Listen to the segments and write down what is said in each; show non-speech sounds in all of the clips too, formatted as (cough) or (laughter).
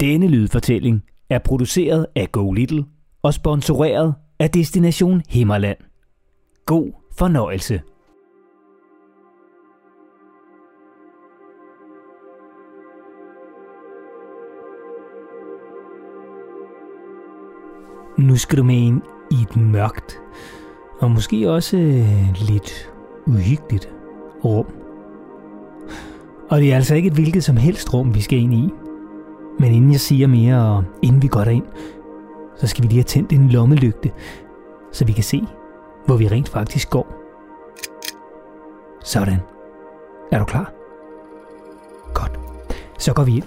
Denne lydfortælling er produceret af Go Little og sponsoreret af Destination Himmerland. God fornøjelse. Nu skal du med ind i et mørkt og måske også øh, lidt uhyggeligt rum. Og det er altså ikke et hvilket som helst rum, vi skal ind i. Men inden jeg siger mere, og inden vi går derind, så skal vi lige have tændt en lommelygte, så vi kan se, hvor vi rent faktisk går. Sådan. Er du klar? Godt. Så går vi ind.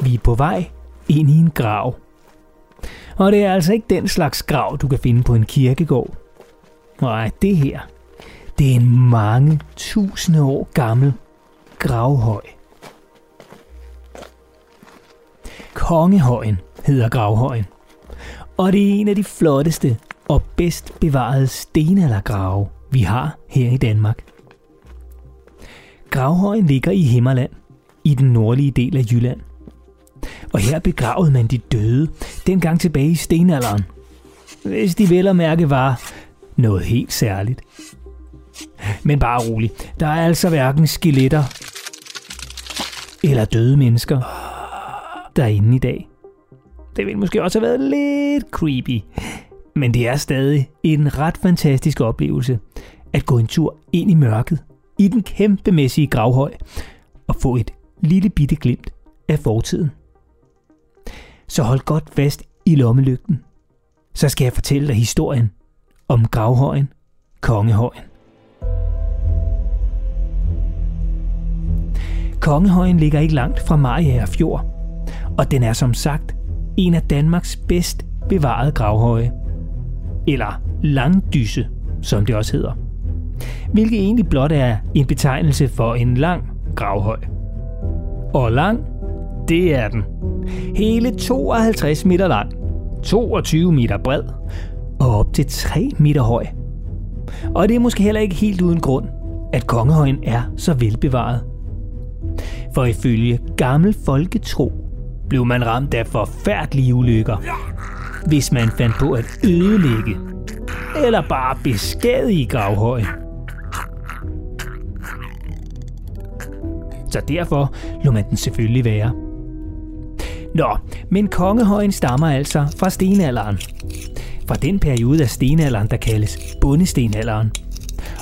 Vi er på vej ind i en grav. Og det er altså ikke den slags grav, du kan finde på en kirkegård. Nej, det her, det er en mange tusinde år gammel gravhøj. Kongehøjen hedder gravhøjen. Og det er en af de flotteste og bedst bevarede stenaldergrave, vi har her i Danmark. Gravhøjen ligger i Himmerland, i den nordlige del af Jylland. Og her begravede man de døde, dengang tilbage i stenalderen. Hvis de vel og mærke var noget helt særligt. Men bare rolig, der er altså hverken skeletter eller døde mennesker derinde i dag. Det ville måske også have været lidt creepy, men det er stadig en ret fantastisk oplevelse at gå en tur ind i mørket i den kæmpemæssige gravhøj og få et lille bitte glimt af fortiden. Så hold godt fast i lommelygten. Så skal jeg fortælle dig historien om gravhøjen, Kongehøjen. Kongehøjen ligger ikke langt fra Mariager Fjord, og den er som sagt en af Danmarks bedst bevarede gravhøje. Eller langdysse, som det også hedder. Hvilket egentlig blot er en betegnelse for en lang gravhøj. Og lang, det er den. Hele 52 meter lang, 22 meter bred og op til 3 meter høj. Og det er måske heller ikke helt uden grund, at kongehøjen er så velbevaret. For ifølge gammel folketro blev man ramt af forfærdelige ulykker, hvis man fandt på at ødelægge eller bare beskadige gravhøjen. Så derfor lå man den selvfølgelig være. Nå, men kongehøjen stammer altså fra stenalderen. Fra den periode af stenalderen, der kaldes bundestenalderen.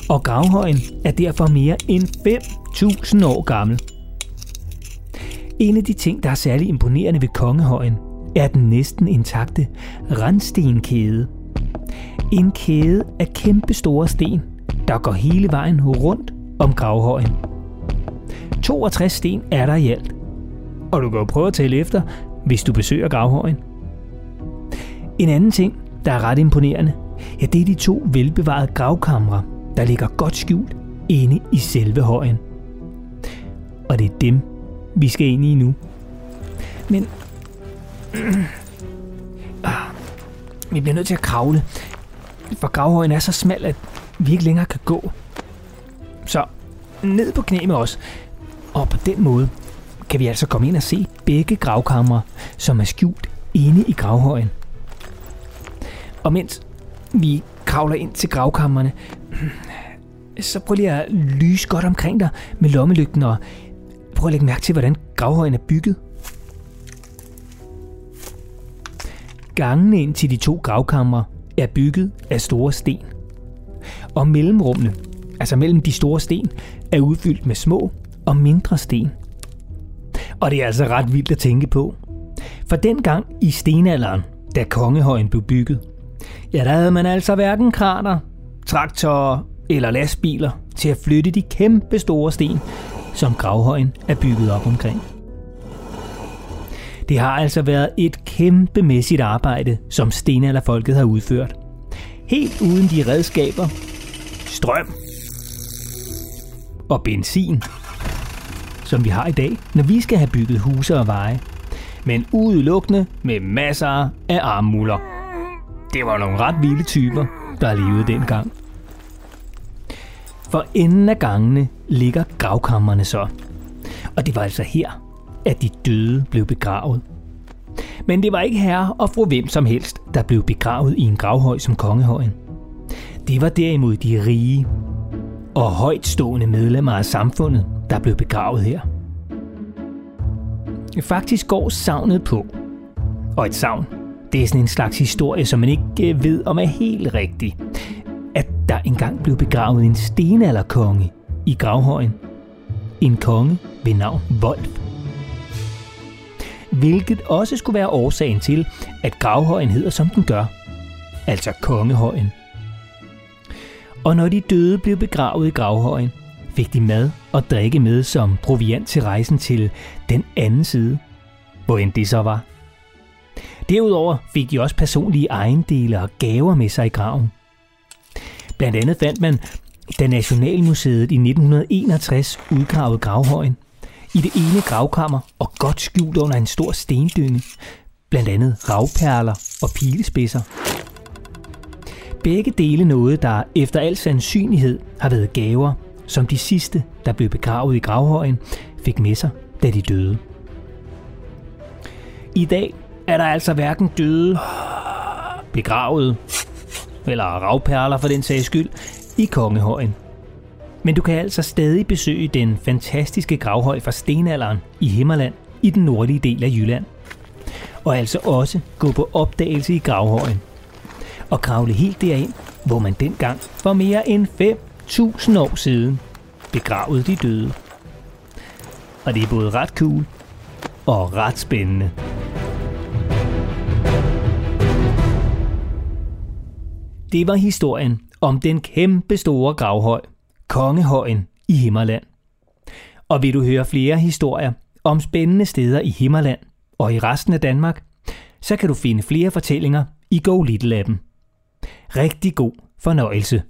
Og gravhøjen er derfor mere end 5.000 år gammel. En af de ting, der er særlig imponerende ved kongehøjen, er den næsten intakte randstenkæde. En kæde af kæmpe store sten, der går hele vejen rundt om gravhøjen. 62 sten er der i alt, og du kan jo prøve at tælle efter, hvis du besøger gravhøjen. En anden ting, der er ret imponerende, ja, det er de to velbevarede gravkamre, der ligger godt skjult inde i selve højen. Og det er dem, vi skal ind i nu. Men... (clears throat) Ah, vi bliver nødt til at kravle, for gravhøjen er så smal, at vi ikke længere kan gå. Så ned på knæ med os. Og på den måde kan vi altså komme ind og se begge gravkamre, som er skjult inde i gravhøjen. Og mens vi kravler ind til gravkammerne, så prøv lige at lyse godt omkring dig med lommelygten og prøv at lægge mærke til, hvordan gravhøjen er bygget. Gangene ind til de to gravkamre er bygget af store sten. Og mellemrummene, altså mellem de store sten, er udfyldt med små og mindre sten. Og det er altså ret vildt at tænke på. For dengang i stenalderen, da kongehøjen blev bygget, ja, der havde man altså hverken kraner, traktorer eller lastbiler til at flytte de kæmpe store sten, som gravhøjen er bygget op omkring. Det har altså været et kæmpemæssigt arbejde, som stenalderfolket har udført. Helt uden de redskaber, strøm og benzin, som vi har i dag, når vi skal have bygget huse og veje. Men udelukkende med masser af armmuller. Det var nogle ret vilde typer, der levede dengang. For enden af gangene ligger gravkammerne så. Og det var altså her, at de døde blev begravet. Men det var ikke herre og fru hvem som helst, der blev begravet i en gravhøj som kongehøjen. Det var derimod de rige og højtstående medlemmer af samfundet, der blev begravet her. Faktisk går savnet på. Og et savn, det er sådan en slags historie, som man ikke øh, ved om er helt rigtig. At der engang blev begravet en stenalderkonge i gravhøjen. En konge ved navn Wolf. Hvilket også skulle være årsagen til, at gravhøjen hedder som den gør. Altså kongehøjen. Og når de døde blev begravet i gravhøjen, fik de mad og drikke med som proviant til rejsen til den anden side, hvor end det så var. Derudover fik de også personlige ejendele og gaver med sig i graven. Blandt andet fandt man, da Nationalmuseet i 1961 udgravede gravhøjen, i det ene gravkammer og godt skjult under en stor stendynge, blandt andet ravperler og pilespidser. Begge dele noget, der efter al sandsynlighed har været gaver, som de sidste, der blev begravet i gravhøjen, fik med sig, da de døde. I dag er der altså hverken døde, begravet eller ravperler for den sags skyld i Kongehøjen. Men du kan altså stadig besøge den fantastiske gravhøj fra stenalderen i Himmerland i den nordlige del af Jylland. Og altså også gå på opdagelse i gravhøjen. Og kravle helt derind, hvor man dengang for mere end 5.000 år siden begravede de døde. Og det er både ret cool og ret spændende. Det var historien om den kæmpe store gravhøj, Kongehøjen i Himmerland. Og vil du høre flere historier om spændende steder i Himmerland og i resten af Danmark, så kan du finde flere fortællinger i Go Little appen. Rigtig god fornøjelse.